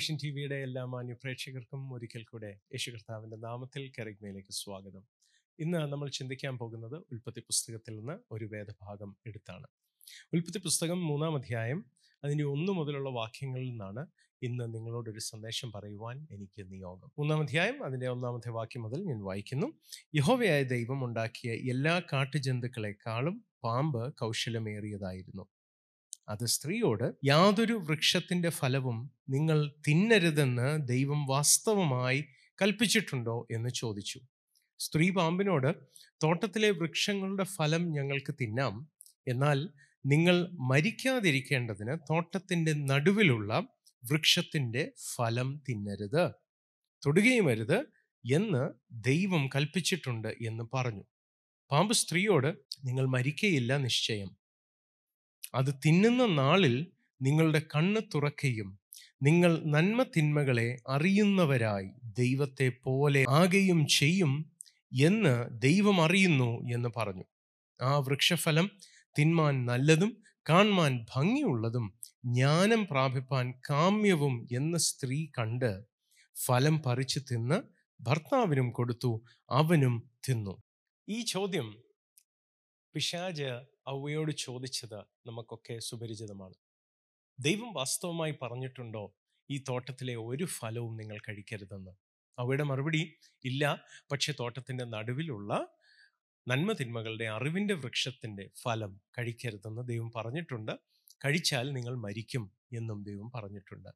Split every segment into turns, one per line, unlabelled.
Vision T വിയുടെ എല്ലാ മാന്യ പ്രേക്ഷകർക്കും ഒരിക്കൽ കൂടെ യേശു കർത്താവിന്റെ നാമത്തിൽ കെറിഗ്മയിലേക്ക് സ്വാഗതം. ഇന്ന് നമ്മൾ ചിന്തിക്കാൻ പോകുന്നത് ഉൽപ്പത്തി പുസ്തകത്തിൽ നിന്ന് ഒരു വേദഭാഗം എടുത്താണ്. ഉൽപ്പത്തി പുസ്തകം മൂന്നാം അധ്യായം അതിന്റെ ഒന്ന് മുതലുള്ള വാക്യങ്ങളിൽ നിന്നാണ് ഇന്ന് നിങ്ങളോടൊരു സന്ദേശം പറയുവാൻ എനിക്ക് നിയോഗം. മൂന്നാം അധ്യായം അതിന്റെ ഒന്നാമത്തെ വാക്യം മുതൽ ഞാൻ വായിക്കുന്നു. യഹോവയായ ദൈവം ഉണ്ടാക്കിയ എല്ലാ കാട്ടുജന്തുക്കളെക്കാളും പാമ്പ് കൗശലമേറിയതായിരുന്നു. അത് സ്ത്രീയോട് യാതൊരു വൃക്ഷത്തിന്റെ ഫലവും നിങ്ങൾ തിന്നരുതെന്ന് ദൈവം വാസ്തവമായി കൽപ്പിച്ചിട്ടുണ്ടോ എന്ന് ചോദിച്ചു. സ്ത്രീ പാമ്പിനോട് തോട്ടത്തിലെ വൃക്ഷങ്ങളുടെ ഫലം ഞങ്ങൾക്ക് തിന്നാം. എന്നാൽ നിങ്ങൾ മരിക്കാതിരിക്കേണ്ടതിന് തോട്ടത്തിന്റെ നടുവിലുള്ള വൃക്ഷത്തിന്റെ ഫലം തിന്നരുത്. തൊടുകയും അരുത് എന്ന് ദൈവം കൽപ്പിച്ചിട്ടുണ്ട് എന്ന് പറഞ്ഞു. പാമ്പ് സ്ത്രീയോട് നിങ്ങൾ മരിക്കയില്ല നിശ്ചയം. അത് തിന്നുന്ന നാളിൽ നിങ്ങളുടെ കണ്ണ് തുറക്കുകയും നിങ്ങൾ നന്മ തിന്മകളെ അറിയുന്നവരായി ദൈവത്തെ പോലെ ആകുകയും ചെയ്യും എന്ന് ദൈവം അറിയുന്നു എന്ന് പറഞ്ഞു. ആ വൃക്ഷഫലം തിന്മാൻ നല്ലതും കാൺമാൻ ഭംഗിയുള്ളതും ജ്ഞാനം പ്രാപിപ്പാൻ കാമ്യവും എന്ന സ്ത്രീ കണ്ട് ഫലം പറിച്ചു തിന്ന് ഭർത്താവിനും കൊടുത്തു അവനും തിന്നു. ഈ ചോദ്യം പിശാജ് അവയോട് ചോദിച്ചത് നമുക്കൊക്കെ സുപരിചിതമാണ്. ദൈവം വാസ്തവമായി പറഞ്ഞിട്ടുണ്ടോ ഈ തോട്ടത്തിലെ ഒരു ഫലവും നിങ്ങൾ കഴിക്കരുതെന്ന്? അവയുടെ മറുപടി ഇല്ല. പക്ഷെ തോട്ടത്തിന്റെ നടുവിലുള്ള നന്മ തിന്മകളുടെ അറിവിന്റെ വൃക്ഷത്തിന്റെ ഫലം കഴിക്കരുതെന്ന് ദൈവം പറഞ്ഞിട്ടുണ്ട്. കഴിച്ചാൽ നിങ്ങൾ മരിക്കും എന്നും ദൈവം പറഞ്ഞിട്ടുണ്ട്.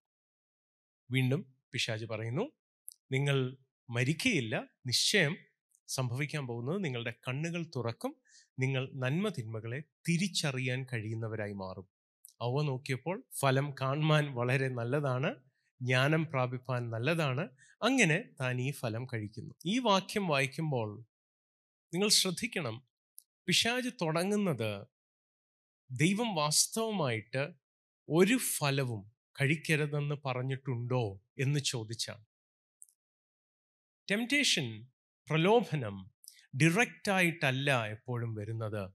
വീണ്ടും പിശാജ് പറയുന്നു നിങ്ങൾ മരിക്കയില്ല. നിശ്ചയം സംഭവിക്കാൻ പോകുന്നത് നിങ്ങളുടെ കണ്ണുകൾ തുറക്കും. നിങ്ങൾ നന്മ തിന്മകളെ തിരിച്ചറിയാൻ കഴിയുന്നവരായി മാറും. അവ നോക്കിയപ്പോൾ ഫലം കാണുവാൻ വളരെ നല്ലതാണ് ജ്ഞാനം പ്രാപിപ്പാൻ നല്ലതാണ് അങ്ങനെ താൻ ഈ ഫലം കഴിക്കുന്നു. ഈ വാക്യം വായിക്കുമ്പോൾ നിങ്ങൾ ശ്രദ്ധിക്കണം പിശാജ് തുടങ്ങുന്നത് ദൈവം വാസ്തവമായിട്ട് ഒരു ഫലവും കഴിക്കരുതെന്ന് പറഞ്ഞിട്ടുണ്ടോ എന്ന് ചോദിച്ചാണ്. ടെംപ്റ്റേഷൻ പ്രലോഭനം ഡിറക്റ്റായിട്ടല്ല എപ്പോഴും വരുന്നത്.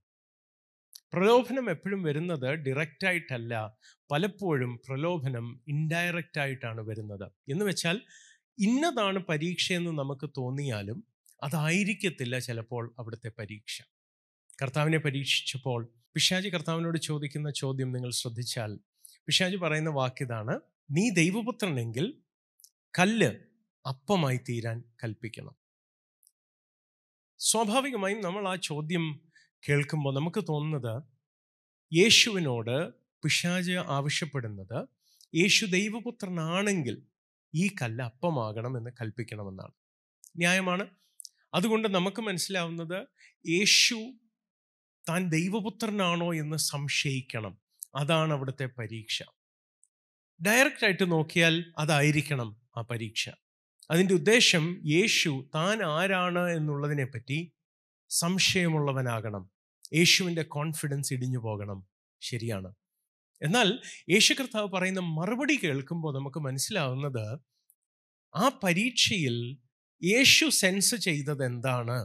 പ്രലോഭനം എപ്പോഴും വരുന്നത് ഡിറക്റ്റായിട്ടല്ല പലപ്പോഴും പ്രലോഭനം ഇൻഡയറക്റ്റ് ആയിട്ടാണ് വരുന്നത്. എന്ന് വെച്ചാൽ ഇന്നതാണ് പരീക്ഷയെന്ന് നമുക്ക് തോന്നിയാലും അതായിരിക്കത്തില്ല ചിലപ്പോൾ അവിടുത്തെ പരീക്ഷ. കർത്താവിനെ പരീക്ഷിച്ചപ്പോൾ പിശാജി കർത്താവിനോട് ചോദിക്കുന്ന ചോദ്യം നിങ്ങൾ ശ്രദ്ധിച്ചാൽ പിശാജി പറയുന്ന വാക്കിതാണ് നീ ദൈവപുത്രനെങ്കിൽ കല്ല് അപ്പമായി തീരാൻ കൽപ്പിക്കണം. സ്വാഭാവികമായും നമ്മൾ ആ ചോദ്യം കേൾക്കുമ്പോൾ നമുക്ക് തോന്നുന്നത് യേശുവിനോട് പിശാജ് ആവശ്യപ്പെടുന്നത് യേശു ദൈവപുത്രനാണെങ്കിൽ ഈ കല്ല് അപ്പമാകണം എന്ന് കൽപ്പിക്കണമെന്നാണ്. ന്യായമാണ്. അതുകൊണ്ട് നമുക്ക് മനസ്സിലാവുന്നത് യേശു താൻ ദൈവപുത്രനാണോ എന്ന് സംശയിക്കണം. അതാണ് അവിടുത്തെ പരീക്ഷ. ഡയറക്റ്റായിട്ട് നോക്കിയാൽ അതായിരിക്കണം ആ പരീക്ഷ. അതിന്റെ ഉദ്ദേശം യേശു താൻ ആരാണ് എന്നുള്ളതിനെ പറ്റി സംശയമുള്ളവനാകണം. യേശുവിന്റെ കോൺഫിഡൻസ് ഇടിഞ്ഞു പോകണം. ശരിയാണ്. എന്നാൽ യേശു കർത്താവ് പറയുന്ന മറുപടി കേൾക്കുമ്പോൾ നമുക്ക് മനസ്സിലാവുന്നത് ആ പരീക്ഷയിൽ യേശു സെൻസ് ചെയ്തത് എന്താണ്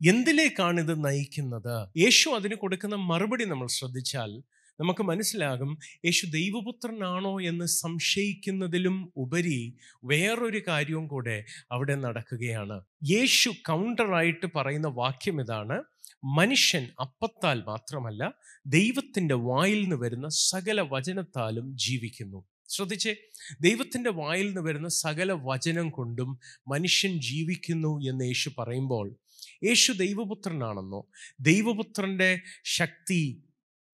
എന്തിലേക്കാണ് ഇത് നയിക്കുന്നത്? യേശു അതിന് കൊടുക്കുന്ന മറുപടി നമ്മൾ ശ്രദ്ധിച്ചാൽ നമുക്ക് മനസ്സിലാകും യേശു ദൈവപുത്രനാണോ എന്ന് സംശയിക്കുന്നതിലും ഉപരി വേറൊരു കാര്യവും കൂടെ അവിടെ നടക്കുകയാണ്. യേശു കൗണ്ടറായിട്ട് പറയുന്ന വാക്യം ഇതാണ് മനുഷ്യൻ അപ്പത്താൽ മാത്രമല്ല ദൈവത്തിന്റെ വായിൽ നിന്ന് വരുന്ന സകല വചനത്താലും ജീവിക്കുന്നു. ശ്രദ്ധിച്ചേ ദൈവത്തിന്റെ വായിൽ നിന്ന് വരുന്ന സകല വചനം കൊണ്ടും മനുഷ്യൻ ജീവിക്കുന്നു എന്ന് യേശു പറയുമ്പോൾ യേശു ദൈവപുത്രനാണെന്നോ ദൈവപുത്രന്റെ ശക്തി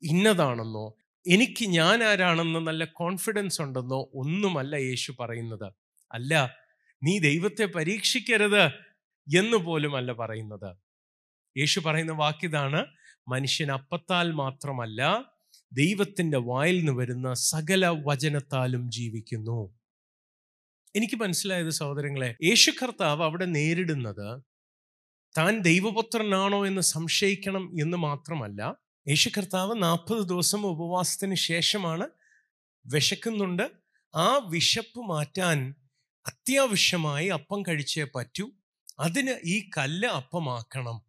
ഇന്നതാണെന്നോ? എനിക്ക് ഞാൻ ആരാണെന്ന് നല്ല കോൺഫിഡൻസ് ഉണ്ടെന്നോ? ഒന്നുമല്ല യേശു പറയുന്നത്. അല്ല നീ ദൈവത്തെ പരീക്ഷിക്കരുത് എന്ന് പോലുമല്ല പറയുന്നത്. യേശു പറയുന്ന വാക്കിതാണ് മനുഷ്യൻ അപ്പത്താൽ മാത്രമല്ല ദൈവത്തിന്റെ വായിൽ നിന്ന് വരുന്ന സകല വചനത്താലും ജീവിക്കുന്നു. എനിക്ക് മനസ്സിലായത് സഹോദരങ്ങളെ യേശു കർത്താവ് അവിടെ നേരിടുന്നത് താൻ ദൈവപുത്രനാണോ എന്ന് സംശയിക്കണം എന്ന് മാത്രമല്ല യേശു കർത്താവ് നാൽപ്പത് ദിവസം ഉപവാസത്തിന് ശേഷമാണ് വിശക്കുന്നുണ്ട്. ആ വിശപ്പ് മാറ്റാൻ അത്യാവശ്യമായി അപ്പം കഴിച്ചേ പറ്റൂ. അതിന് ഈ കല്ല് അപ്പമാക്കണം.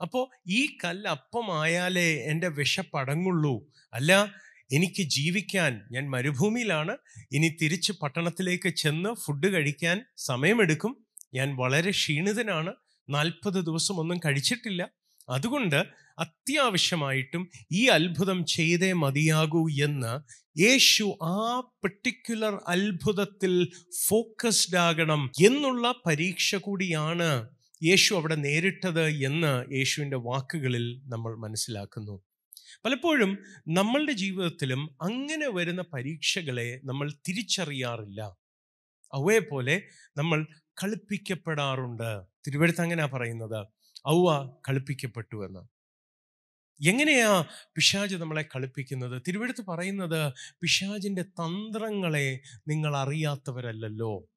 അപ്പോൾ ഈ കല്ല് അപ്പമായാലേ എന്റെ വിശപ്പടങ്ങുള്ളൂ അല്ല എനിക്ക് ജീവിക്കാൻ ഞാൻ മരുഭൂമിയിലാണ്. ഇനി തിരിച്ച് പട്ടണത്തിലേക്ക് ചെന്ന് ഫുഡ് കഴിക്കാൻ സമയമെടുക്കും. ഞാൻ വളരെ ക്ഷീണിതനാണ്. നാൽപ്പത് ദിവസം ഒന്നും കഴിച്ചിട്ടില്ല. അതുകൊണ്ട് അത്യാവശ്യമായിട്ടും ഈ അത്ഭുതം ചെയ്തേ മതിയാകൂ എന്ന് യേശു ആ പെർട്ടിക്കുലർ അത്ഭുതത്തിൽ ഫോക്കസ്ഡ് ആകണം എന്നുള്ള പരീക്ഷ കൂടിയാണ് യേശു അവിടെ നേരിട്ടത് എന്ന് യേശുവിന്റെ വാക്കുകളിൽ നമ്മൾ മനസ്സിലാക്കുന്നു. പലപ്പോഴും നമ്മളുടെ ജീവിതത്തിലും അങ്ങനെ വരുന്ന പരീക്ഷകളെ നമ്മൾ തിരിച്ചറിയാറില്ല. അവയെ പോലെ നമ്മൾ കളിപ്പിക്കപ്പെടാറുണ്ട്. തിരുവഴുത്ത് അങ്ങനെയാണ് പറയുന്നത്. ഔവ കളിപ്പിക്കപ്പെട്ടു എന്ന്. എങ്ങനെയാ പിശാജ് നമ്മളെ കളിപ്പിക്കുന്നത്? തിരുവഴുത്ത് പറയുന്നത് പിശാജിന്റെ തന്ത്രങ്ങളെ നിങ്ങൾ അറിയാത്തവരല്ലല്ലോ.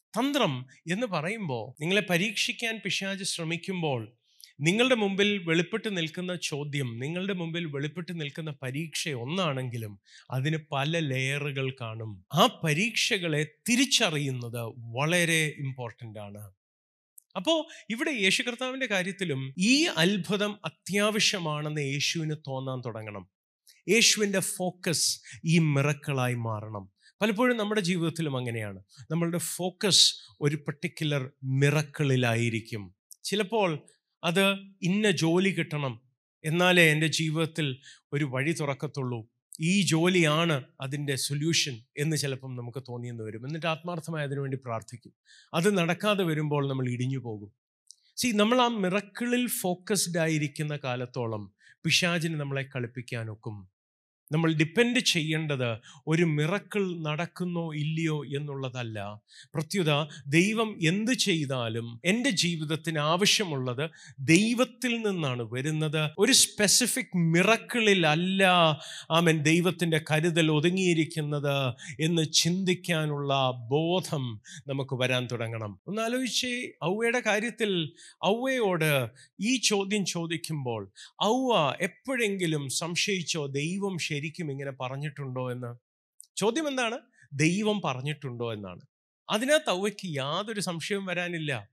തന്ത്രം എന്ന് പറയുമ്പോൾ നിങ്ങളെ പരീക്ഷിക്കാൻ പിശാജ് ശ്രമിക്കുമ്പോൾ നിങ്ങളുടെ മുമ്പിൽ വെളിപ്പെട്ട് നിൽക്കുന്ന ചോദ്യം നിങ്ങളുടെ മുമ്പിൽ വെളിപ്പെട്ട് നിൽക്കുന്ന പരീക്ഷ ഒന്നാണെങ്കിലും അതിന് പല ലെയറുകൾ കാണും. ആ പരീക്ഷകളെ തിരിച്ചറിയുന്നത് വളരെ ഇമ്പോർട്ടന്റ് ആണ്. അപ്പോൾ ഇവിടെ യേശു കർത്താവിന്റെ കാര്യത്തിലും ഈ അത്ഭുതം അത്യാവശ്യമാണെന്ന് യേശുവിന് തോന്നാൻ തുടങ്ങണം. യേശുവിന്റെ ഫോക്കസ് ഈ മിറക്കളായി മാറണം. പലപ്പോഴും നമ്മുടെ ജീവിതത്തിലും അങ്ങനെയാണ്. നമ്മളുടെ ഫോക്കസ് ഒരു പർട്ടിക്കുലർ മിറക്കളിലായിരിക്കും ചിലപ്പോൾ അത് ഇന്ന ജോലി കിട്ടണം എന്നാലേ എന്റെ ജീവിതത്തിൽ ഒരു വഴി തുറക്കത്തുള്ളൂ. ഈ ജോലിയാണ് അതിന്റെ സൊല്യൂഷൻ എന്ന് ചിലപ്പം നമുക്ക് തോന്നിയെന്ന് വരും. എന്നിട്ട് ആത്മാർത്ഥമായി അതിനുവേണ്ടി പ്രാർത്ഥിക്കും. അത് നടക്കാതെ വരുമ്പോൾ നമ്മൾ ഇടിഞ്ഞു പോകും. സി നമ്മൾ ആ മിറക്കിളിൽ ഫോക്കസ്ഡ് ആയിരിക്കുന്ന കാലത്തോളം പിശാചിന് നമ്മളെ കളിപ്പിക്കാനൊക്കും നമ്മൾ ഡിപ്പെൻഡ് ചെയ്യേണ്ടത് ഒരു മിറക്കിൾ നടക്കുന്നോ ഇല്ലയോ എന്നുള്ളതല്ല. പ്രത്യുത ദൈവം എന്ത് ചെയ്താലും എന്റെ ജീവിതത്തിന് ആവശ്യമുള്ളത് ദൈവത്തിൽ നിന്നാണ് വരുന്നത്. ഒരു സ്പെസിഫിക് മിറക്കിളിലല്ല ആമൻ ദൈവത്തിന്റെ കരുതൽ ഒതുങ്ങിയിരിക്കുന്നത് എന്ന് ചിന്തിക്കാനുള്ള ബോധം നമുക്ക് വരാൻ തുടങ്ങണം. ഒന്ന് ആലോചിച്ച് ഔവയുടെ കാര്യത്തിൽ ഔവയോട് ഈ ചോദ്യം ചോദിക്കുമ്പോൾ ഔവ എപ്പോഴെങ്കിലും സംശയിച്ചോ ദൈവം ശരിക്കും ഇങ്ങനെ പറഞ്ഞിട്ടുണ്ടോ എന്ന്? ചോദ്യം എന്താണ് ദൈവം പറഞ്ഞിട്ടുണ്ടോ എന്നാണ്. അതിനകത്ത് ഔവയ്ക്ക് യാതൊരു സംശയവും വരാനില്ല.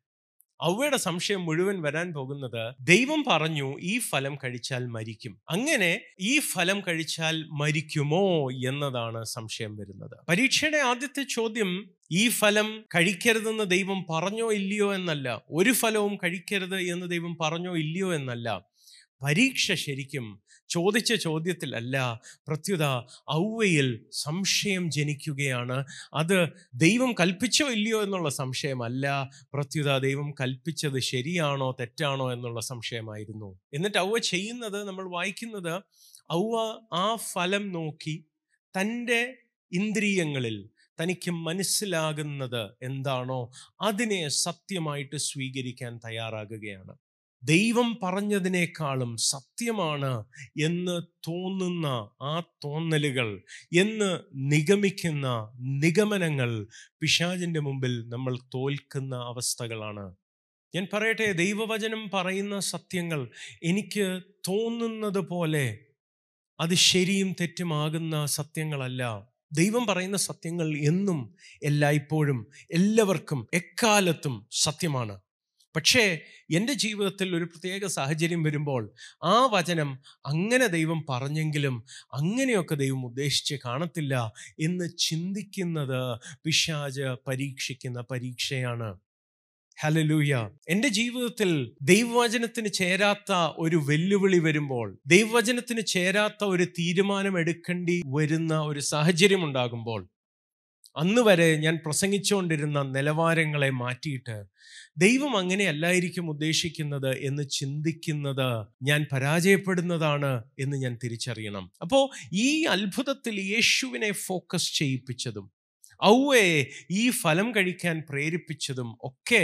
അവയുടെ സംശയം മുഴുവൻ വരാൻ പോകുന്നത് ദൈവം പറഞ്ഞു ഈ ഫലം കഴിച്ചാൽ മരിക്കും. അങ്ങനെ ഈ ഫലം കഴിച്ചാൽ മരിക്കുമോ എന്നതാണ് സംശയം വരുന്നത്. പരീക്ഷയുടെ ആദ്യത്തെ ചോദ്യം ഈ ഫലം കഴിക്കരുതെന്ന് ദൈവം പറഞ്ഞോ ഇല്ലയോ എന്നല്ല. ഒരു ഫലവും കഴിക്കരുത് എന്ന് ദൈവം പറഞ്ഞോ ഇല്ലയോ എന്നല്ല. പരീക്ഷ ശരിക്കും ചോദിച്ച ചോദ്യത്തിലല്ല പ്രത്യുത ഔവയിൽ സംശയം ജനിക്കുകയാണ്. അത് ദൈവം കൽപ്പിച്ചോ ഇല്ലയോ എന്നുള്ള സംശയമല്ല പ്രത്യുത ദൈവം കൽപ്പിച്ചത് ശരിയാണോ തെറ്റാണോ എന്നുള്ള സംശയമായിരുന്നു. എന്നിട്ട് ഔവ ചെയ്യുന്നത് നമ്മൾ വായിക്കുന്നത് ഔവ ആ ഫലം നോക്കി തന്റെ ഇന്ദ്രിയങ്ങളിൽ തനിക്ക് മനസ്സിലാകുന്നത് എന്താണോ അതിനെ സത്യമായിട്ട് സ്വീകരിക്കാൻ തയ്യാറാകുകയാണ്. ദൈവം പറഞ്ഞതിനേക്കാളും സത്യമാണ് എന്ന് തോന്നുന്ന ആ തോന്നലുകൾ എന്ന് നിഗമിക്കുന്ന നിഗമനങ്ങൾ പിശാചിന്റെ മുമ്പിൽ നമ്മൾ തോൽക്കുന്ന അവസ്ഥകളാണ്. ഞാൻ പറയട്ടെ ദൈവവചനം പറയുന്ന സത്യങ്ങൾ എനിക്ക് തോന്നുന്നത് പോലെ അത് ശരിയും തെറ്റുമാകുന്ന സത്യങ്ങളല്ല. ദൈവം പറയുന്ന സത്യങ്ങൾ എന്നും എല്ലായ്പ്പോഴും എല്ലാവർക്കും എക്കാലത്തും സത്യമാണ്. പക്ഷേ എന്റെ ജീവിതത്തിൽ ഒരു പ്രത്യേക സാഹചര്യം വരുമ്പോൾ ആ വചനം അങ്ങനെ ദൈവം പറഞ്ഞെങ്കിലും അങ്ങനെയൊക്കെ ദൈവം ഉദ്ദേശിച്ച് കാണത്തില്ല എന്ന് ചിന്തിക്കുന്നത് പിശാജ് പരീക്ഷിക്കുന്ന പരീക്ഷയാണ്. ഹലലൂയ എന്റെ ജീവിതത്തിൽ ദൈവവചനത്തിന് ചേരാത്ത ഒരു വെല്ലുവിളി വരുമ്പോൾ ദൈവവചനത്തിന് ചേരാത്ത ഒരു തീരുമാനം എടുക്കേണ്ടി വരുന്ന ഒരു സാഹചര്യം ഉണ്ടാകുമ്പോൾ അന്ന് വരെ ഞാൻ പ്രസംഗിച്ചുകൊണ്ടിരുന്ന നിലവാരങ്ങളെ മാറ്റിയിട്ട് ദൈവം അങ്ങനെയല്ലായിരിക്കും ഉദ്ദേശിക്കുന്നത് എന്ന് ചിന്തിക്കുന്നത് ഞാൻ പരാജയപ്പെടുന്നതാണ് എന്ന് ഞാൻ തിരിച്ചറിയണം. അപ്പോൾ ഈ അത്ഭുതത്തിൽ യേശുവിനെ ഫോക്കസ് ചെയ്യിപ്പിച്ചതും ഔവയെ ഈ ഫലം കഴിക്കാൻ പ്രേരിപ്പിച്ചതും ഒക്കെ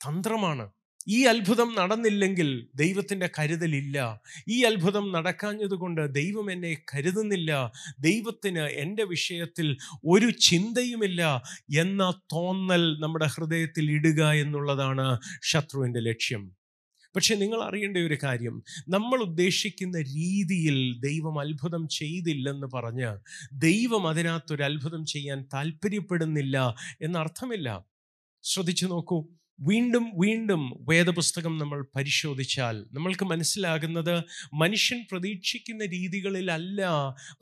തന്ത്രമാണ്. ഈ അത്ഭുതം നടന്നില്ലെങ്കിൽ ദൈവത്തിന്റെ കരുതലില്ല. ഈ അത്ഭുതം നടക്കാഞ്ഞതുകൊണ്ട് ദൈവം എന്നെ കരുതുന്നില്ല. ദൈവത്തിന് എന്റെ വിഷയത്തിൽ ഒരു ചിന്തയുമില്ല എന്ന തോന്നൽ നമ്മുടെ ഹൃദയത്തിൽ ഇടുക എന്നുള്ളതാണ് ശത്രുവിന്റെ ലക്ഷ്യം. പക്ഷെ നിങ്ങൾ അറിയേണ്ട ഒരു കാര്യം. നമ്മൾ ഉദ്ദേശിക്കുന്ന രീതിയിൽ ദൈവം അത്ഭുതം ചെയ്തില്ലെന്ന് പറഞ്ഞ് ദൈവം അതിനകത്തൊരു അത്ഭുതം ചെയ്യാൻ താല്പര്യപ്പെടുന്നില്ല എന്നർത്ഥമില്ല. ശ്രദ്ധിച്ചു നോക്കൂ. വീണ്ടും വീണ്ടും വേദപുസ്തകം നമ്മൾ പരിശോധിച്ചാൽ നമ്മൾക്ക് മനസ്സിലാകുന്നത് മനുഷ്യൻ പ്രതീക്ഷിക്കുന്ന രീതികളിലല്ല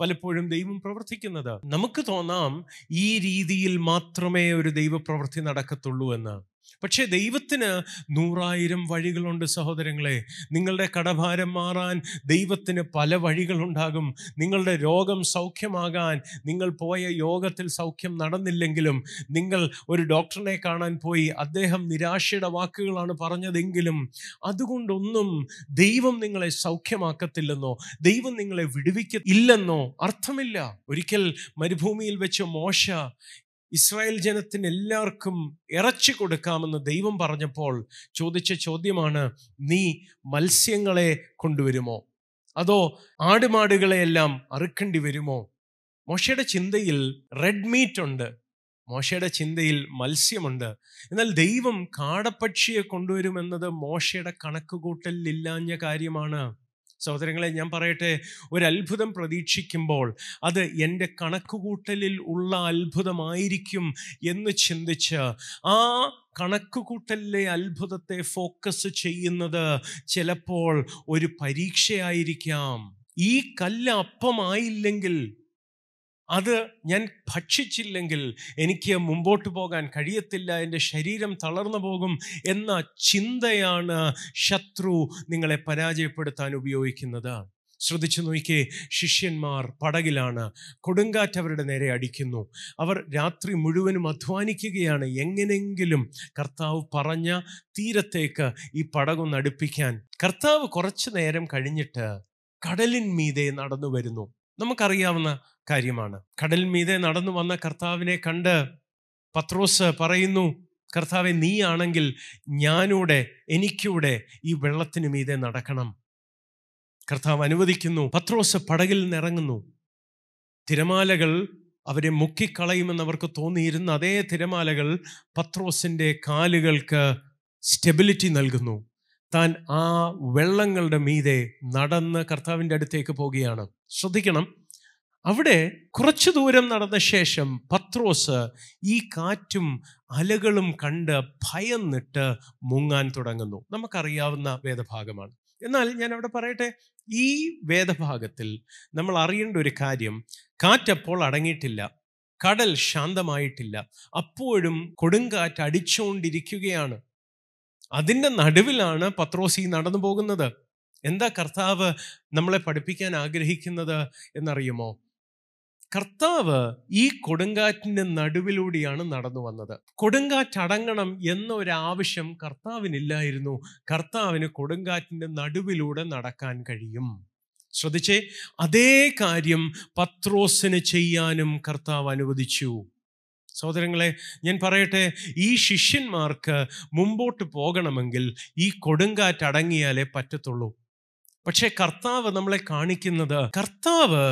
പലപ്പോഴും ദൈവം പ്രവർത്തിക്കുന്നത്. നമുക്ക് തോന്നാം ഈ രീതിയിൽ മാത്രമേ ഒരു ദൈവപ്രവൃത്തി നടക്കത്തുള്ളൂ എന്ന്. പക്ഷേ ദൈവത്തിന് നൂറായിരം വഴികളുണ്ട് സഹോദരങ്ങളെ. നിങ്ങളുടെ കടഭാരം മാറാൻ ദൈവത്തിന് പല വഴികളുണ്ടാകും. നിങ്ങളുടെ രോഗം സൗഖ്യമാകാൻ നിങ്ങൾ പോയ യോഗത്തിൽ സൗഖ്യം നടന്നില്ലെങ്കിലും നിങ്ങൾ ഒരു ഡോക്ടറിനെ കാണാൻ പോയി അദ്ദേഹം നിരാശയുടെ വാക്കുകളാണ് പറഞ്ഞതെങ്കിലും അതുകൊണ്ടൊന്നും ദൈവം നിങ്ങളെ സൗഖ്യമാക്കത്തില്ലെന്നോ ദൈവം നിങ്ങളെ വിടുവിക്ക ഇല്ലെന്നോ അർത്ഥമില്ല. ഒരിക്കൽ മരുഭൂമിയിൽ വെച്ച് മോശ ഇസ്രായേൽ ജനത്തിന് എല്ലാവർക്കും ഇറച്ചി കൊടുക്കാമെന്ന് ദൈവം പറഞ്ഞപ്പോൾ ചോദിച്ച ചോദ്യമാണ് നീ മത്സ്യങ്ങളെ കൊണ്ടുവരുമോ? അതോ ആടുമാടുകളെയെല്ലാം അറുക്കേണ്ടി വരുമോ? മോശയുടെ ചിന്തയിൽ റെഡ് മീറ്റ് ഉണ്ട്. മോശയുടെ ചിന്തയിൽ മത്സ്യമുണ്ട്. എന്നാൽ ദൈവം കാടപ്പക്ഷിയെ കൊണ്ടുവരുമെന്നത് മോശയുടെ കണക്കുകൂട്ടലിൽ ഇല്ലാഞ്ഞ കാര്യമാണ്. സഹോദരങ്ങളെ ഞാൻ പറയട്ടെ ഒരു പ്രതീക്ഷിക്കുമ്പോൾ അത് എന്റെ കണക്കുകൂട്ടലിൽ ഉള്ള അത്ഭുതമായിരിക്കും എന്ന് ചിന്തിച്ച് ആ കണക്കുകൂട്ടലിലെ അത്ഭുതത്തെ ഫോക്കസ് ചെയ്യുന്നത് ചിലപ്പോൾ ഒരു പരീക്ഷയായിരിക്കാം. ഈ കല്ല് അപ്പമായില്ലെങ്കിൽ അത് ഞാൻ ഭക്ഷിച്ചില്ലെങ്കിൽ എനിക്ക് മുമ്പോട്ട് പോകാൻ കഴിയത്തില്ല. എന്റെ ശരീരം തളർന്നു പോകും എന്ന ചിന്തയാണ് ശത്രു നിങ്ങളെ പരാജയപ്പെടുത്താൻ ഉപയോഗിക്കുന്നത്. ശ്രദ്ധിച്ചു നോക്കിയേ ശിഷ്യന്മാർ പടകിലാണ് കൊടുങ്കാറ്റ് അവരുടെ നേരെ അടിക്കുന്നു. അവർ രാത്രി മുഴുവനും അധ്വാനിക്കുകയാണ്. എങ്ങനെങ്കിലും കർത്താവ് പറഞ്ഞ തീരത്തേക്ക് ഈ പടകൊന്ന് അടുപ്പിക്കാൻ കർത്താവ് കുറച്ചു നേരം കഴിഞ്ഞിട്ട് കടലിൻ മീതെ നടന്നു വരുന്നു നമുക്കറിയാവുന്ന കാര്യമാണ്. കടൽ മീതെ നടന്നു വന്ന കർത്താവിനെ കണ്ട് പത്രോസ് പറയുന്നു കർത്താവെ നീയാണെങ്കിൽ ഞാനൂടെ എനിക്കൂടെ ഈ വെള്ളത്തിന് മീതെ നടക്കണം. കർത്താവ് അനുവദിക്കുന്നു. പത്രോസ് പടകിൽ നിറങ്ങുന്നു തിരമാലകൾ അവരെ മുക്കിക്കളയുമെന്ന് അവർക്ക് തോന്നിയിരുന്ന അതേ തിരമാലകൾ പത്രോസിന്റെ കാലുകൾക്ക് സ്റ്റെബിലിറ്റി നൽകുന്നു. താൻ ആ വെള്ളങ്ങളുടെ മീതെ നടന്ന് കർത്താവിന്റെ അടുത്തേക്ക് പോവുകയാണ്. ശ്രദ്ധിക്കണം. അവിടെ കുറച്ചു ദൂരം നടന്ന ശേഷം പത്രോസ് ഈ കാറ്റും അലകളും കണ്ട് ഭയന്നിട്ട് മുങ്ങാൻ തുടങ്ങുന്നു. നമുക്കറിയാവുന്ന വേദഭാഗമാണ്. എന്നാൽ ഞാൻ അവിടെ പറയട്ടെ ഈ വേദഭാഗത്തിൽ നമ്മൾ അറിയേണ്ട ഒരു കാര്യം കാറ്റപ്പോൾ അടങ്ങിയിട്ടില്ല കടൽ ശാന്തമായിട്ടില്ല അപ്പോഴും കൊടുങ്കാറ്റ് അടിച്ചുകൊണ്ടിരിക്കുകയാണ് അതിന്റെ നടുവിലാണ് പത്രോസി നടന്നു പോകുന്നത്. എന്താ കർത്താവ് നമ്മളെ പഠിപ്പിക്കാൻ ആഗ്രഹിക്കുന്നത് എന്നറിയുമോ? കർത്താവ് ഈ കൊടുങ്കാറ്റിന്റെ നടുവിലൂടെയാണ് നടന്നു വന്നത്. കൊടുങ്കാറ്റ് അടങ്ങണം കർത്താവിനില്ലായിരുന്നു. കർത്താവിന് കൊടുങ്കാറ്റിന്റെ നടുവിലൂടെ നടക്കാൻ കഴിയും. ശ്രദ്ധിച്ചേ അതേ കാര്യം പത്രോസിന് ചെയ്യാനും കർത്താവ് അനുവദിച്ചു. സഹോദരങ്ങളെ ഞാൻ പറയട്ടെ ഈ ശിഷ്യന്മാർക്ക് മുമ്പോട്ട് പോകണമെങ്കിൽ ഈ കൊടുങ്കാറ്റ് അടങ്ങിയാലേ പറ്റത്തുള്ളൂ. പക്ഷേ കർത്താവ് നമ്മളെ കാണിക്കുന്നത് കർത്താവ്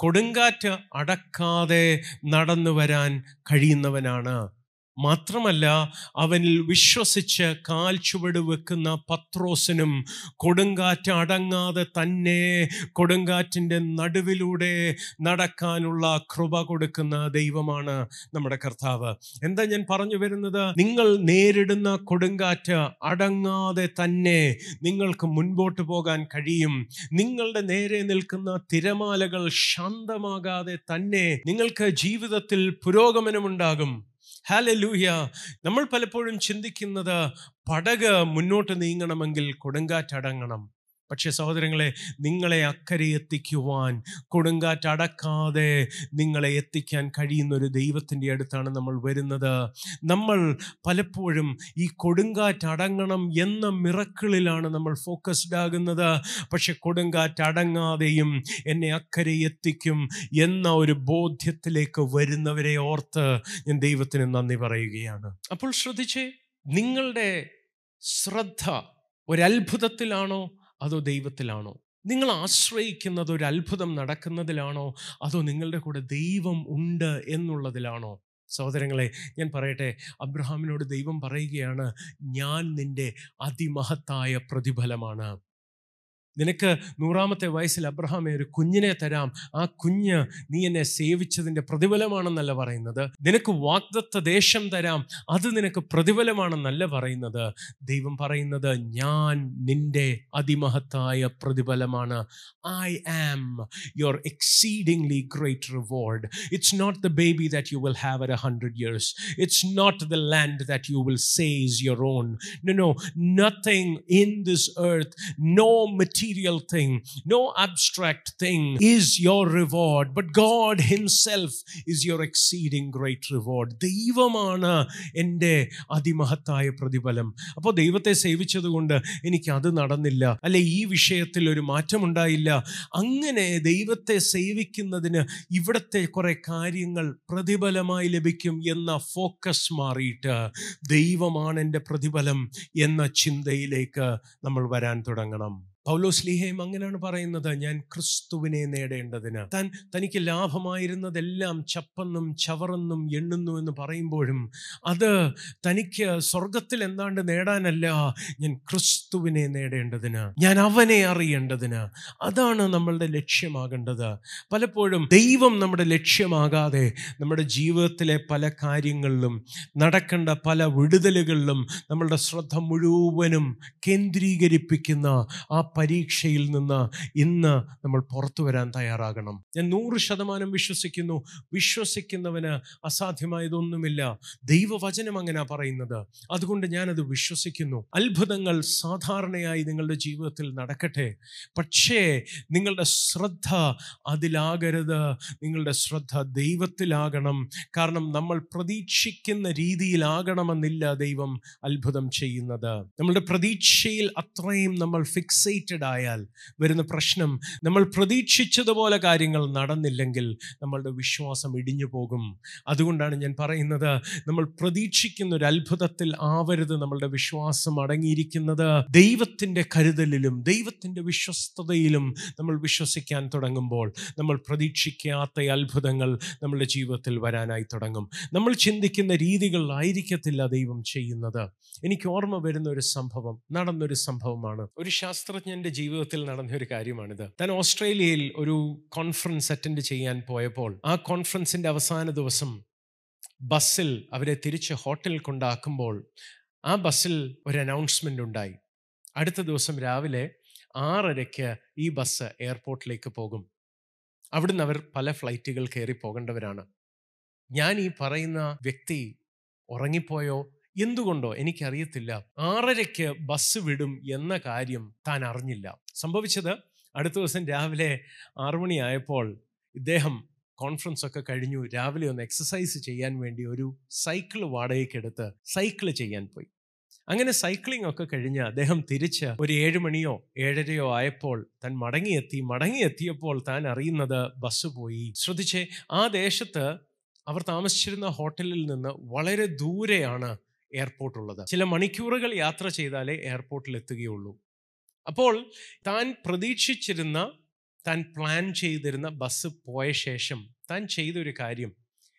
കൊടുങ്കാറ്റ് അടക്കാതെ നടന്നു വരാൻ കഴിയുന്നവനാണ്. മാത്രമല്ല അവനിൽ വിശ്വസിച്ച് കാൽ ചുവട് വെക്കുന്ന പത്രോസിനും കൊടുങ്കാറ്റ് അടങ്ങാതെ തന്നെ കൊടുങ്കാറ്റിന്റെ നടുവിലൂടെ നടക്കാനുള്ള കൃപ കൊടുക്കുന്ന ദൈവമാണ് നമ്മുടെ കർത്താവ്. എന്താ ഞാൻ പറഞ്ഞു വരുന്നത്? നിങ്ങൾ നേരിടുന്ന കൊടുങ്കാറ്റ് അടങ്ങാതെ തന്നെ നിങ്ങൾക്ക് മുൻപോട്ട് പോകാൻ കഴിയും. നിങ്ങളുടെ നേരെ നിൽക്കുന്ന തിരമാലകൾ ശാന്തമാകാതെ തന്നെ നിങ്ങൾക്ക് ജീവിതത്തിൽ പുരോഗമനമുണ്ടാകും. ഹാലലൂയ നമ്മൾ പലപ്പോഴും ചിന്തിക്കുന്നത് പടക് മുന്നോട്ട് നീങ്ങണമെങ്കിൽ കൊടുങ്കാറ്റടങ്ങണം. പക്ഷേ സഹോദരങ്ങളെ നിങ്ങളെ അക്കരെ എത്തിക്കുവാൻ കൊടുങ്കാറ്റ് അടക്കാതെ നിങ്ങളെ എത്തിക്കാൻ കഴിയുന്ന ഒരു ദൈവത്തിന്റെ അടുത്താണ് നമ്മൾ വരുന്നത്. നമ്മൾ പലപ്പോഴും ഈ കൊടുങ്കാറ്റ് അടങ്ങണം എന്ന മിറക്കിളിലാണ് നമ്മൾ ഫോക്കസ്ഡ് ആകുന്നത്. പക്ഷെ കൊടുങ്കാറ്റ് അടങ്ങാതെയും എന്നെ അക്കരെ എത്തിക്കും എന്ന ഒരു ബോധ്യത്തിലേക്ക് വരുന്നവരെ ഓർത്ത് ഞാൻ ദൈവത്തിന് നന്ദി പറയുകയാണ്. അപ്പോൾ ശ്രദ്ധിച്ചേ നിങ്ങളുടെ ശ്രദ്ധ ഒരത്ഭുതത്തിലാണോ അതോ ദൈവത്തിലാണോ? നിങ്ങൾ ആശ്രയിക്കുന്നത് ഒരു അത്ഭുതം നടക്കുന്നതിലാണോ? അതോ നിങ്ങളുടെ കൂടെ ദൈവം ഉണ്ട് എന്നുള്ളതിലാണോ? സഹോദരങ്ങളെ ഞാൻ പറയട്ടെ അബ്രഹാമിനോട് ദൈവം പറയുകയാണ് ഞാൻ നിന്റെ അതിമഹത്തായ പ്രതിഫലമാണ്. നിനക്ക് നൂറാമത്തെ വയസ്സിൽ അബ്രഹാമെ ഒരു കുഞ്ഞിനെ തരാം. ആ കുഞ്ഞ് നീ എന്നെ സേവിച്ചതിന്റെ പ്രതിഫലമാണെന്നല്ല പറയുന്നത്. നിനക്ക് വാഗ്ദത്ത ദേശം തരാം. അത് നിനക്ക് പ്രതിഫലമാണെന്നല്ല പറയുന്നത്. ദൈവം പറയുന്നത് ഞാൻ നിന്റെ അതിമഹത്തായ പ്രതിഫലമാണ്. I am your exceedingly great reward it's not the baby that you will have a hundred years it's not the land that you will seize your own no no nothing in this earth no no material thing, no abstract thing is your reward, but God Himself is your exceeding great reward. ദൈവമാണ് എന്റെ അതിമഹത്തായ പ്രതിഫലം. അപ്പോൾ ദൈവത്തെ സേവിച്ചതുകൊണ്ട് എനിക്ക് അത് നടന്നില്ല അല്ലെ ഈ വിഷയത്തിൽ ഒരു മാറ്റമുണ്ടായില്ല. അങ്ങനെ ദൈവത്തെ സേവിക്കുന്നതിന് ഇവിടുത്തെ കുറേ കാര്യങ്ങൾ പ്രതിഫലമായി ലഭിക്കും എന്ന ഫോക്കസ് മാറിയിട്ട് ദൈവമാണ് എന്റെ പ്രതിഫലം എന്ന ചിന്തയിലേക്ക് നമ്മൾ വരാൻ തുടങ്ങണം. പൗലോസ് ലീഹയും അങ്ങനെയാണ് പറയുന്നത് ഞാൻ ക്രിസ്തുവിനെ നേടേണ്ടതിന്. താൻ തനിക്ക് ലാഭമായിരുന്നതെല്ലാം ചപ്പെന്നും ചവറെന്നും എണ്ണുന്നു എന്ന് പറയുമ്പോഴും അത് തനിക്ക് സ്വർഗത്തിൽ എന്താണ്ട് നേടാനല്ല ഞാൻ ക്രിസ്തുവിനെ നേടേണ്ടതിന്. ഞാൻ അവനെ അറിയേണ്ടതിന്. അതാണ് നമ്മളുടെ ലക്ഷ്യമാകേണ്ടത്. പലപ്പോഴും ദൈവം നമ്മുടെ ലക്ഷ്യമാകാതെ നമ്മുടെ ജീവിതത്തിലെ പല കാര്യങ്ങളിലും നടക്കേണ്ട പല വിടുതലുകളിലും നമ്മളുടെ ശ്രദ്ധ മുഴുവനും കേന്ദ്രീകരിപ്പിക്കുന്ന ആ പരീക്ഷയിൽ നിന്ന് ഇന്ന് നമ്മൾ പുറത്തു വരാൻ തയ്യാറാകണം. ഞാൻ നൂറ് ശതമാനം വിശ്വസിക്കുന്നു. വിശ്വസിക്കുന്നവന് അസാധ്യമായതൊന്നുമില്ല. ദൈവവചനം അങ്ങനെ പറയുന്നത്. അതുകൊണ്ട് ഞാനത് വിശ്വസിക്കുന്നു. അത്ഭുതങ്ങൾ സാധാരണയായി നിങ്ങളുടെ ജീവിതത്തിൽ നടക്കട്ടെ. പക്ഷേ നിങ്ങളുടെ ശ്രദ്ധ അതിലാകരുത്. നിങ്ങളുടെ ശ്രദ്ധ ദൈവത്തിലാകണം. കാരണം നമ്മൾ പ്രതീക്ഷിക്കുന്ന രീതിയിലാകണമെന്നില്ല ദൈവം അത്ഭുതം ചെയ്യുന്നത്. നമ്മളുടെ പ്രതീക്ഷയിൽ അത്രയും നമ്മൾ ഫിക്സേറ്റഡ് ആയാൽ വരുന്ന പ്രശ്നം നമ്മൾ പ്രതീക്ഷിച്ചതുപോലെ കാര്യങ്ങൾ നടന്നില്ലെങ്കിൽ നമ്മളുടെ വിശ്വാസം ഇടിഞ്ഞു പോകും. അതുകൊണ്ടാണ് ഞാൻ പറയുന്നത് നമ്മൾ പ്രതീക്ഷിക്കുന്ന ഒരു അത്ഭുതത്തിൽ ആവരുത് നമ്മളുടെ വിശ്വാസം അടങ്ങിയിരിക്കുന്നത്. ദൈവത്തിന്റെ കരുതലിലും ദൈവത്തിന്റെ വിശ്വസ്തതയിലും നമ്മൾ വിശ്വസിക്കാൻ തുടങ്ങുമ്പോൾ നമ്മൾ പ്രതീക്ഷിക്കാത്ത അത്ഭുതങ്ങൾ നമ്മുടെ ജീവിതത്തിൽ വരാനായി തുടങ്ങും. നമ്മൾ ചിന്തിക്കുന്ന രീതികളിലായിരിക്കത്തില്ല ദൈവം ചെയ്യുന്നത്. എനിക്ക് ഓർമ്മ വരുന്ന ഒരു സംഭവം നടന്നൊരു സംഭവമാണ്. ഒരു ശാസ്ത്രജ്ഞന്റെ ജീവിതത്തിൽ നടന്ന ഒരു കാര്യമാണിത്. താൻ ഓസ്ട്രേലിയയിൽ ഒരു കോൺഫറൻസ് അറ്റൻഡ് ചെയ്യാൻ പോയപ്പോൾ ആ കോൺഫറൻസിന്റെ അവസാന ദിവസം ബസ്സിൽ അവരെ തിരിച്ച് ഹോട്ടലിൽ കൊണ്ടാക്കുമ്പോൾ ആ ബസ്സിൽ ഒരു അനൗൺസ്മെന്റ് ഉണ്ടായി. അടുത്ത ദിവസം രാവിലെ ആറരയ്ക്ക് ഈ ബസ് എയർപോർട്ടിലേക്ക് പോകും. അവിടുന്ന് അവർ പല ഫ്ലൈറ്റുകൾ കയറി പോകേണ്ടവരാണ്. ഞാൻ ഈ പറയുന്ന വ്യക്തി ഉറങ്ങിപ്പോയോ? എന്തുകൊണ്ടോ എനിക്കറിയത്തില്ല. ആറരയ്ക്ക് ബസ് വിടും എന്ന കാര്യം താൻ അറിഞ്ഞില്ല. സംഭവിച്ചത് അടുത്ത ദിവസം രാവിലെ ആറുമണിയായപ്പോൾ ഇദ്ദേഹം കോൺഫറൻസ് ഒക്കെ കഴിഞ്ഞു. രാവിലെ ഒന്ന് എക്സസൈസ് ചെയ്യാൻ വേണ്ടി ഒരു സൈക്കിൾ വാടകയ്ക്കെടുത്ത് സൈക്കിൾ ചെയ്യാൻ പോയി. അങ്ങനെ സൈക്ലിംഗ് ഒക്കെ കഴിഞ്ഞ് അദ്ദേഹം തിരിച്ച് ഒരു ഏഴ് മണിയോ ഏഴരയോ ആയപ്പോൾ താൻ മടങ്ങിയെത്തി. മടങ്ങിയെത്തിയപ്പോൾ താൻ അറിയുന്നത് ബസ് പോയി. ശ്രദ്ധിച്ചേ ആ ദേശത്ത് അവർ താമസിച്ചിരുന്ന ഹോട്ടലിൽ നിന്ന് വളരെ ദൂരെയാണ് എയർപോർട്ട് ഉള്ളത് ചില മണിക്കൂറുകൾ യാത്ര ചെയ്താലേ എയർപോർട്ടിൽ എത്തുകയുള്ളൂ അപ്പോൾ താൻ പ്രതീക്ഷിച്ചിരുന്ന താൻ പ്ലാൻ ചെയ്തിരുന്ന ബസ് പോയ ശേഷം താൻ ചെയ്തൊരു കാര്യം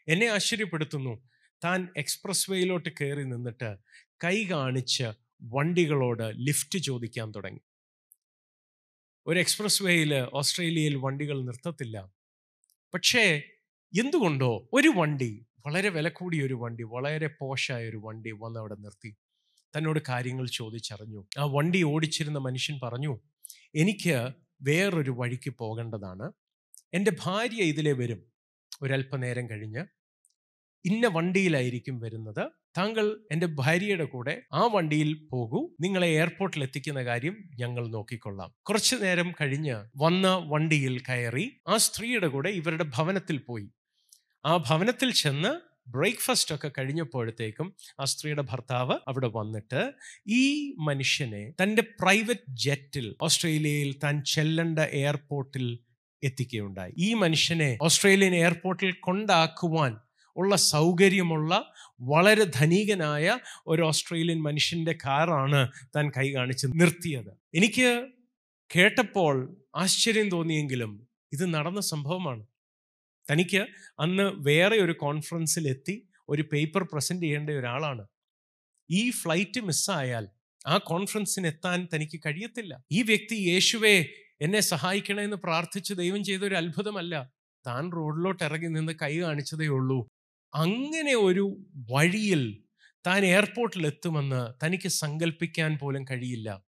എന്നെ ആശ്ചര്യപ്പെടുത്തുന്നു. താൻ എക്സ്പ്രസ് വേയിലോട്ട് കയറി നിന്നിട്ട് കൈ കാണിച്ച് വണ്ടികളോട് ലിഫ്റ്റ് ചോദിക്കാൻ തുടങ്ങി. ഒരു എക്സ്പ്രസ് വേയിൽ ഓസ്ട്രേലിയയിൽ വണ്ടികൾ നിർത്തത്തില്ല. പക്ഷേ എന്തുകൊണ്ടോ ഒരു വണ്ടി വളരെ വില കൂടിയ ഒരു വണ്ടി വളരെ പോഷായ ഒരു വണ്ടി വന്ന് അവിടെ നിർത്തി. തന്നോട് കാര്യങ്ങൾ ചോദിച്ചറിഞ്ഞു. ആ വണ്ടി ഓടിച്ചിരുന്ന മനുഷ്യൻ പറഞ്ഞു എനിക്ക് വേറൊരു വഴിക്ക് പോകേണ്ടതാണ്. എന്റെ ഭാര്യ ഇതിലെ വരും. ഒരല്പനേരം കഴിഞ്ഞ് ഇന്ന വണ്ടിയിലായിരിക്കും വരുന്നത്. താങ്കൾ എന്റെ ഭാര്യയുടെ കൂടെ ആ വണ്ടിയിൽ പോകൂ. നിങ്ങളെ എയർപോർട്ടിൽ എത്തിക്കുന്ന കാര്യം ഞങ്ങൾ നോക്കിക്കൊള്ളാം. കുറച്ചു നേരം കഴിഞ്ഞ് വന്ന വണ്ടിയിൽ കയറി ആ സ്ത്രീയുടെ കൂടെ ഇവരുടെ ഭവനത്തിൽ പോയി. ആ ഭവനത്തിൽ ചെന്ന് ബ്രേക്ക്ഫാസ്റ്റ് ഒക്കെ കഴിഞ്ഞപ്പോഴത്തേക്കും ആ സ്ത്രീയുടെ ഭർത്താവ് അവിടെ വന്നിട്ട് ഈ മനുഷ്യനെ തന്റെ പ്രൈവറ്റ് ജെറ്റിൽ ഓസ്ട്രേലിയയിൽ താൻ ചെല്ലേണ്ട എയർപോർട്ടിൽ എത്തിക്കുകയുണ്ടായി. ഈ മനുഷ്യനെ ഓസ്ട്രേലിയൻ എയർപോർട്ടിൽ കൊണ്ടാക്കുവാൻ ഉള്ള സൗകര്യമുള്ള വളരെ ധനികനായ ഒരു ഓസ്ട്രേലിയൻ മനുഷ്യന്റെ കാറാണ് താൻ കൈ കാണിച്ച് നിർത്തിയത്. എനിക്ക് കേട്ടപ്പോൾ ആശ്ചര്യം തോന്നിയെങ്കിലും ഇത് നടന്ന സംഭവമാണ്. തനിക്ക് അന്ന് വേറെ ഒരു കോൺഫറൻസിൽ എത്തി ഒരു പേപ്പർ പ്രസന്റ് ചെയ്യേണ്ട ഒരാളാണ്. ഈ ഫ്ലൈറ്റ് മിസ്സായാൽ ആ കോൺഫറൻസിന് എത്താൻ തനിക്ക് കഴിയത്തില്ല. ഈ വ്യക്തി യേശുവെ എന്നെ സഹായിക്കണമെന്ന് പ്രാർത്ഥിച്ച് ദൈവം ചെയ്ത ഒരു അത്ഭുതമല്ല. താൻ റോഡിലോട്ട് ഇറങ്ങി നിന്ന് കൈ കാണിച്ചതേ ഉള്ളൂ. അങ്ങനെ ഒരു വഴിയിൽ താൻ എയർപോർട്ടിൽ എത്തുമെന്ന് തനിക്ക് സങ്കല്പിക്കാൻ പോലും കഴിയില്ല.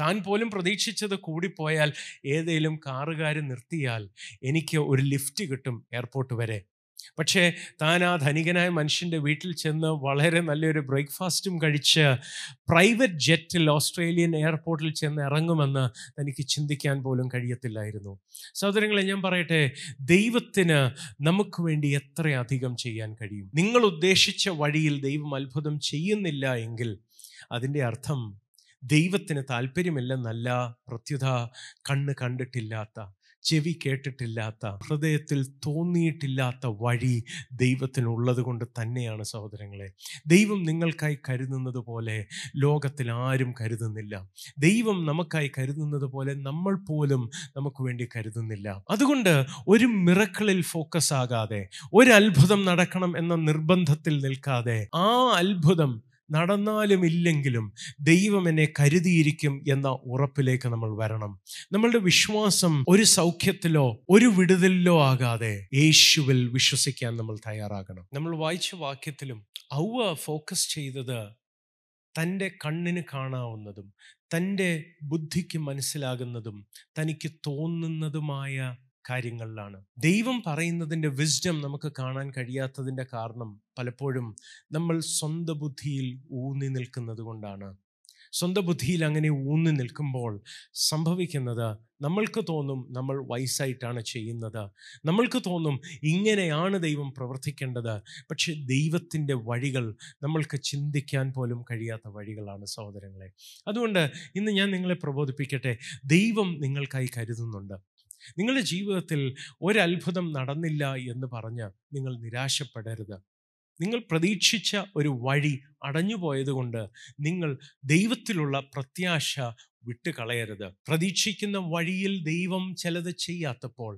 താൻ പോലും പ്രതീക്ഷിച്ചത് കൂടിപ്പോയാൽ ഏതെങ്കിലും കാറുകാർ നിർത്തിയാൽ എനിക്ക് ഒരു ലിഫ്റ്റ് കിട്ടും എയർപോർട്ട് വരെ. പക്ഷേ താൻ ആ ധനികനായ മനുഷ്യന്റെ വീട്ടിൽ ചെന്ന് വളരെ നല്ലൊരു ബ്രേക്ക്ഫാസ്റ്റും കഴിച്ച് പ്രൈവറ്റ് ജെറ്റിൽ ഓസ്ട്രേലിയൻ എയർപോർട്ടിൽ ചെന്ന് ഇറങ്ങുമെന്ന് തനിക്ക് ചിന്തിക്കാൻ പോലും കഴിയത്തില്ലായിരുന്നു. സഹോദരങ്ങളെ ഞാൻ പറയട്ടെ ദൈവത്തിന് നമുക്ക് വേണ്ടി എത്രയധികം ചെയ്യാൻ കഴിയും? നിങ്ങൾ ഉദ്ദേശിച്ച വഴിയിൽ ദൈവം അത്ഭുതം ചെയ്യുന്നില്ല എങ്കിൽ അതിന്റെ അർത്ഥം ദൈവത്തിന് താല്പര്യമില്ലെന്നല്ല പ്രത്യുത കണ്ണ് കണ്ടിട്ടില്ലാത്ത ചെവി കേട്ടിട്ടില്ലാത്ത ഹൃദയത്തിൽ തോന്നിയിട്ടില്ലാത്ത വഴി ദൈവത്തിനുള്ളത് കൊണ്ട് തന്നെയാണ് സഹോദരങ്ങളെ. ദൈവം നിങ്ങൾക്കായി കരുതുന്നത് പോലെ ലോകത്തിൽ ആരും കരുതുന്നില്ല. ദൈവം നമുക്കായി കരുതുന്നത് പോലെ നമ്മൾ പോലും നമുക്ക് വേണ്ടി കരുതുന്നില്ല. അതുകൊണ്ട് ഒരു മിറക്കിളിൽ ഫോക്കസ് ആകാതെ ഒരു അത്ഭുതം നടക്കണം എന്ന നിർബന്ധത്തിൽ നിൽക്കാതെ ആ അത്ഭുതം നടന്നാലും ഇല്ലെങ്കിലും ദൈവം എന്നെ കരുതിയിരിക്കും എന്ന ഉറപ്പിലേക്ക് നമ്മൾ വരണം. നമ്മളുടെ വിശ്വാസം ഒരു സൗഖ്യത്തിലോ ഒരു വിടുതലിലോ ആകാതെ യേശുവിൽ വിശ്വസിക്കാൻ നമ്മൾ തയ്യാറാകണം. നമ്മൾ വായിച്ച വാക്യത്തിലും ഔവ ഫോക്കസ് ചെയ്തത് തന്റെ കണ്ണിന് കാണാവുന്നതും തന്റെ ബുദ്ധിക്ക് മനസ്സിലാകുന്നതും തനിക്ക് തോന്നുന്നതുമായ കാര്യങ്ങളിലാണ്. ദൈവം പറയുന്നതിന്റെ വിസ്ഡം നമുക്ക് കാണാൻ കഴിയാത്തതിന്റെ കാരണം പലപ്പോഴും നമ്മൾ സ്വന്തം ബുദ്ധിയിൽ ഊന്നി നിൽക്കുന്നത് കൊണ്ടാണ്. സ്വന്തം ബുദ്ധിയിൽ അങ്ങനെ ഊന്നി നിൽക്കുമ്പോൾ സംഭവിക്കുന്നത് നമ്മൾക്ക് തോന്നും നമ്മൾ വയസ്സായിട്ടാണ് ചെയ്യുന്നത്. നമ്മൾക്ക് തോന്നും ഇങ്ങനെയാണ് ദൈവം പ്രവർത്തിക്കേണ്ടത്. പക്ഷെ ദൈവത്തിന്റെ വഴികൾ നമ്മൾക്ക് ചിന്തിക്കാൻ പോലും കഴിയാത്ത വഴികളാണ് സഹോദരങ്ങളെ. അതുകൊണ്ട് ഇന്ന് ഞാൻ നിങ്ങളെ പ്രബോധിപ്പിക്കട്ടെ. ദൈവം നിങ്ങൾക്കായി കരുതുന്നുണ്ട്. നിങ്ങളുടെ ജീവിതത്തിൽ ഒരത്ഭുതം നടന്നില്ല എന്ന് പറഞ്ഞ് നിങ്ങൾ നിരാശപ്പെടരുത്. നിങ്ങൾ പ്രതീക്ഷിച്ച ഒരു വഴി അടഞ്ഞുപോയതുകൊണ്ട് നിങ്ങൾ ദൈവത്തിലുള്ള പ്രത്യാശ വിട്ടുകളയരുത്. പ്രതീക്ഷിക്കുന്ന വഴിയിൽ ദൈവം ചിലത് ചെയ്യാത്തപ്പോൾ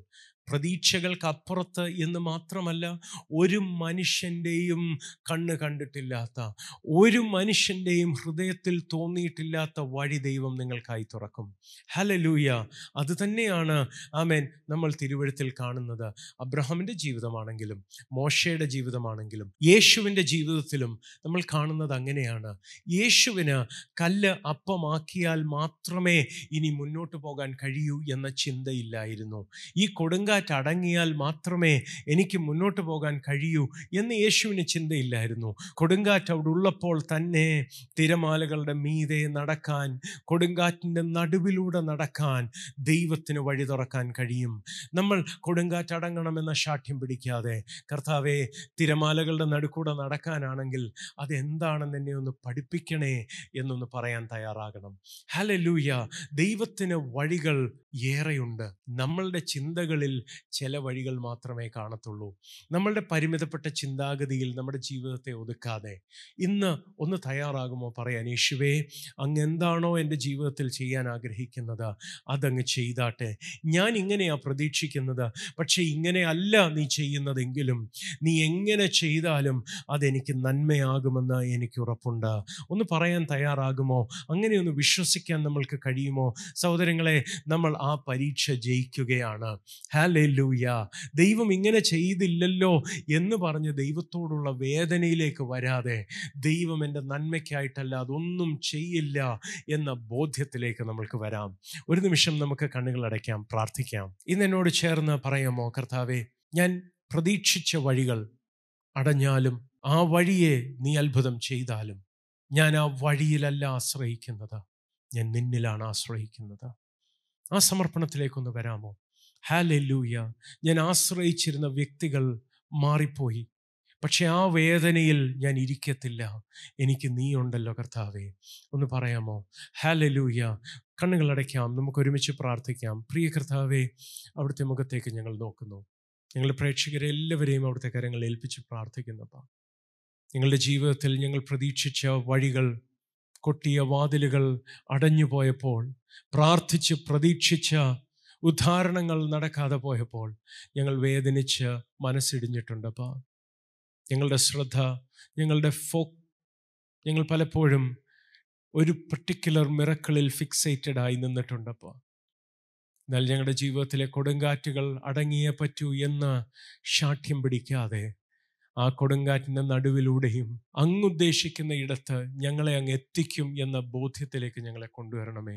പ്രതീക്ഷകൾക്കപ്പുറത്ത് എന്ന് മാത്രമല്ല ഒരു മനുഷ്യന്റെയും കണ്ണ് കണ്ടിട്ടില്ലാത്ത ഒരു മനുഷ്യന്റെയും ഹൃദയത്തിൽ തോന്നിയിട്ടില്ലാത്ത വഴി ദൈവം നിങ്ങൾക്കായി തുറക്കും. ഹലലൂയ അത് തന്നെയാണ് ആമേൻ നമ്മൾ തിരുവഴുത്തിൽ കാണുന്നത്. അബ്രഹാമിന്റെ ജീവിതമാണെങ്കിലും മോശയുടെ ജീവിതമാണെങ്കിലും യേശുവിന്റെ ജീവിതത്തിലും നമ്മൾ കാണുന്നത് അങ്ങനെയാണ്. യേശുവിന് കല്ല് അപ്പമാക്കിയാൽ മാത്രമേ ഇനി മുന്നോട്ട് പോകാൻ കഴിയൂ എന്ന ചിന്തയില്ലായിരുന്നു. ഈ കൊടുങ്കാറ്റ് അടങ്ങിയാൽ മാത്രമേ എനിക്ക് മുന്നോട്ട് പോകാൻ കഴിയൂ എന്ന് യേശുവിന് ചിന്തയില്ലായിരുന്നു. കൊടുങ്കാറ്റ് അവിടെ ഉള്ളപ്പോൾ തന്നെ തിരമാലകളുടെ മീതെ നടക്കാൻ കൊടുങ്കാറ്റിന്റെ നടുവിലൂടെ നടക്കാൻ ദൈവത്തിന് വഴി തുറക്കാൻ കഴിയും. നമ്മൾ കൊടുങ്കാറ്റ് അടങ്ങണമെന്ന ശാഠ്യം പിടിക്കാതെ കർത്താവെ തിരമാലകളുടെ നടുക്കൂടെ നടക്കാനാണെങ്കിൽ അതെന്താണെന്ന് എന്നെ ഒന്ന് പഠിപ്പിക്കണേ എന്നൊന്ന് പറയാൻ തയ്യാറാകണം. ഹലലൂയ ദൈവത്തിന് വഴികൾ ഏറെയുണ്ട്. നമ്മളുടെ ചിന്തകളിൽ ചില വഴികൾ മാത്രമേ കാണത്തുള്ളൂ. നമ്മളുടെ പരിമിതപ്പെട്ട ചിന്താഗതിയിൽ നമ്മുടെ ജീവിതത്തെ ഒതുക്കാതെ ഇന്ന് ഒന്ന് തയ്യാറാകുമോ പറയാൻ യേശുവേ അങ്ങ് എന്താണോ എന്റെ ജീവിതത്തിൽ ചെയ്യാൻ ആഗ്രഹിക്കുന്നത് അതങ്ങ് ചെയ്താട്ടെ. ഞാൻ ഇങ്ങനെയാ പ്രതീക്ഷിക്കുന്നത് പക്ഷേ ഇങ്ങനെയല്ല നീ ചെയ്യുന്നതെങ്കിലും നീ എങ്ങനെ ചെയ്താലും അതെനിക്ക് നന്മയാകുമെന്ന് എനിക്ക് ഉറപ്പുണ്ട്. ഒന്ന് പറയാൻ തയ്യാറാകുമോ? അങ്ങനെയൊന്ന് വിശ്വസിക്കാൻ നമ്മൾക്ക് കഴിയുമോ? സഹോദരങ്ങളെ നമ്മൾ ആ പരീക്ഷ ജയിക്കുകയാണ്. ഹാലൂയ ദൈവം ഇങ്ങനെ ചെയ്തില്ലല്ലോ എന്ന് പറഞ്ഞ് ദൈവത്തോടുള്ള വേദനയിലേക്ക് വരാതെ ദൈവം എന്റെ നന്മയ്ക്കായിട്ടല്ല അതൊന്നും ചെയ്യില്ല എന്ന ബോധ്യത്തിലേക്ക് നമ്മൾക്ക് വരാം. ഒരു നിമിഷം നമുക്ക് കണ്ണുകൾ അടയ്ക്കാം പ്രാർത്ഥിക്കാം. ഇന്ന് എന്നോട് ചേർന്ന് പറയാമോ കർത്താവേ ഞാൻ പ്രതീക്ഷിച്ച വഴികൾ അടഞ്ഞാലും ആ വഴിയെ നീ അത്ഭുതം ചെയ്താലും ഞാൻ ആ വഴിയിലല്ല ആശ്രയിക്കുന്നത്. ഞാൻ നിന്നിലാണ് ആശ്രയിക്കുന്നത്. ആ സമർപ്പണത്തിലേക്കൊന്ന് വരാമോ? ഹാലൂയ ഞാൻ ആശ്രയിച്ചിരുന്ന വ്യക്തികൾ മാറിപ്പോയി. പക്ഷെ ആ വേദനയിൽ ഞാൻ ഇരിക്കത്തില്ല. എനിക്ക് നീ ഉണ്ടല്ലോ കർത്താവേ. ഒന്ന് പറയാമോ? ഹാലലൂയ. കണ്ണുകൾ അടയ്ക്കാം. നമുക്ക് ഒരുമിച്ച് പ്രാർത്ഥിക്കാം. പ്രിയ കർത്താവേ അവിടുത്തെ മുഖത്തേക്ക് ഞങ്ങൾ നോക്കുന്നു. ഞങ്ങളുടെ പ്രേക്ഷകരെ എല്ലാവരെയും അവിടുത്തെ കരങ്ങൾ ഏൽപ്പിച്ച് പ്രാർത്ഥിക്കുന്നപ്പ. ഞങ്ങളുടെ ജീവിതത്തിൽ ഞങ്ങൾ പ്രതീക്ഷിച്ച വഴികൾ കൊട്ടിയ വാതിലുകൾ അടഞ്ഞുപോയപ്പോൾ പ്രാർത്ഥിച്ച് പ്രതീക്ഷിച്ച ഉദ്ധാരണങ്ങൾ നടക്കാതെ പോയപ്പോൾ ഞങ്ങൾ വേദനിച്ച് മനസ്സിടിഞ്ഞിട്ടുണ്ടപ്പാ ഞങ്ങളുടെ ശ്രദ്ധ ഞങ്ങളുടെ ഫോ ഞങ്ങൾ പലപ്പോഴും ഒരു പർട്ടിക്കുലർ മിറക്കിളിൽ ഫിക്സേറ്റഡ് ആയി നിന്നിട്ടുണ്ടപ്പോൾ എന്നാൽ ഞങ്ങളുടെ ജീവിതത്തിലെ കൊടുങ്കാറ്റുകൾ അടങ്ങിയേ പറ്റൂ എന്ന് ശാഠ്യം പിടിക്കാതെ ആ കൊടുങ്കാറ്റിന്റെ നടുവിലൂടെയും അങ്ങുദ്ദേശിക്കുന്ന ഇടത്ത് ഞങ്ങളെ അങ്ങ് എത്തിക്കും എന്ന ബോധ്യത്തിലേക്ക് ഞങ്ങളെ കൊണ്ടുവരണമേ.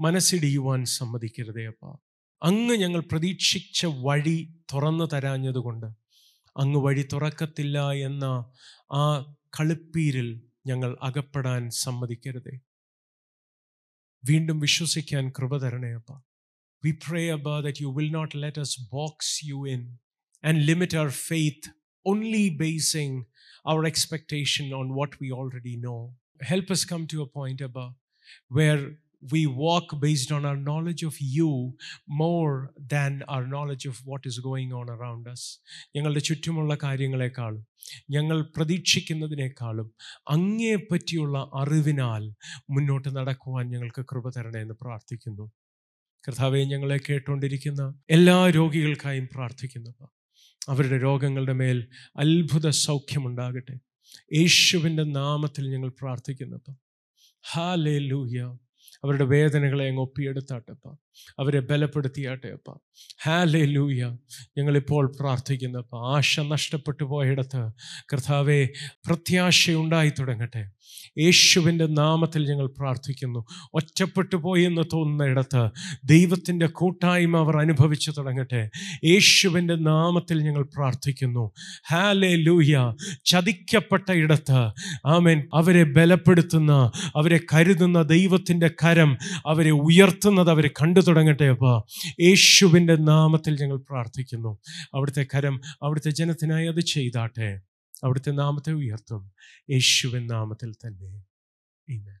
മനസ്സിടിയുവാൻ സമ്മതിക്കരുതേ അപ്പ. അങ്ങ് ഞങ്ങൾ പ്രതീക്ഷിച്ച വഴി തുറന്നു തരാഞ്ഞതുകൊണ്ട് അങ്ങ് വഴി തുറക്കത്തില്ല എന്ന ആ കളിപ്പീരിൽ ഞങ്ങൾ അകപ്പെടാൻ സമ്മതിക്കരുതേ. വീണ്ടും വിശ്വസിക്കാൻ കൃപ തരണേ അപ്പ. We pray അബ that you will not let us box you in and limit our faith only basing our expectation on what we already know help us come to a point അബ where we walk based on our knowledge of you more than our knowledge of what is going on around us. ഞങ്ങളുടെ ചുറ്റുമുള്ള കാര്യങ്ങളെക്കാളും ഞങ്ങൾ പ്രതീക്ഷിക്കുന്നതിനേക്കാളും അങ്ങേ പറ്റിയുള്ള അറിവിനാൽ മുന്നോട്ട് നടക്കുവാൻ ഞങ്ങൾക്ക് കൃപ തരണേ എന്ന് പ്രാർത്ഥിക്കുന്നു. കർത്താവെ ഞങ്ങളെ കേട്ടുകൊണ്ടിരിക്കുന്ന എല്ലാ രോഗികൾക്കായും പ്രാർത്ഥിക്കുന്നു. അവരുടെ രോഗങ്ങളുടെ മേൽ അത്ഭുത സൗഖ്യമുണ്ടാകട്ടെ യേശുവിന്റെ നാമത്തിൽ ഞങ്ങൾ പ്രാർത്ഥിക്കുന്നു. ഹാ ലേ ലൂയ അവരുടെ വേദനകളെ അങ്ങ് ഒപ്പിയെടുത്താട്ടപ്പ അവരെ ബലപ്പെടുത്തിയാട്ടെ അപ്പ. ഹാ ലേ ലൂയ ഞങ്ങളിപ്പോൾ പ്രാർത്ഥിക്കുന്നപ്പ ആശ നഷ്ടപ്പെട്ടു പോയിടത്ത് കർത്താവെ പ്രത്യാശയുണ്ടായി തുടങ്ങട്ടെ. യേശുവിന്റെ നാമത്തിൽ ഞങ്ങൾ പ്രാർത്ഥിക്കുന്നു. ഒറ്റപ്പെട്ടു പോയി എന്ന് തോന്നുന്ന ഇടത്ത് ദൈവത്തിന്റെ കൂട്ടായ്മ അവർ അനുഭവിച്ചു തുടങ്ങട്ടെ. യേശുവിന്റെ നാമത്തിൽ ഞങ്ങൾ പ്രാർത്ഥിക്കുന്നു. ഹാലേ ലൂയ ചതിക്കപ്പെട്ട ഇടത്ത് ആമേൻ. അവരെ ബലപ്പെടുത്തുന്ന അവരെ കരുതുന്ന ദൈവത്തിന്റെ കരം അവരെ ഉയർത്തുന്നത് അവരെ കണ്ടു തുടങ്ങട്ടെ അപ്പ. യേശുവിന്റെ നാമത്തിൽ ഞങ്ങൾ പ്രാർത്ഥിക്കുന്നു. അവിടുത്തെ കരം അവിടുത്തെ ജനത്തിനായി അത് ചെയ്താട്ടെ. അവിടുത്തെ നാമത്തെ ഉയർത്തും. യേശുവിൻ നാമത്തിൽ തന്നെ. Amen.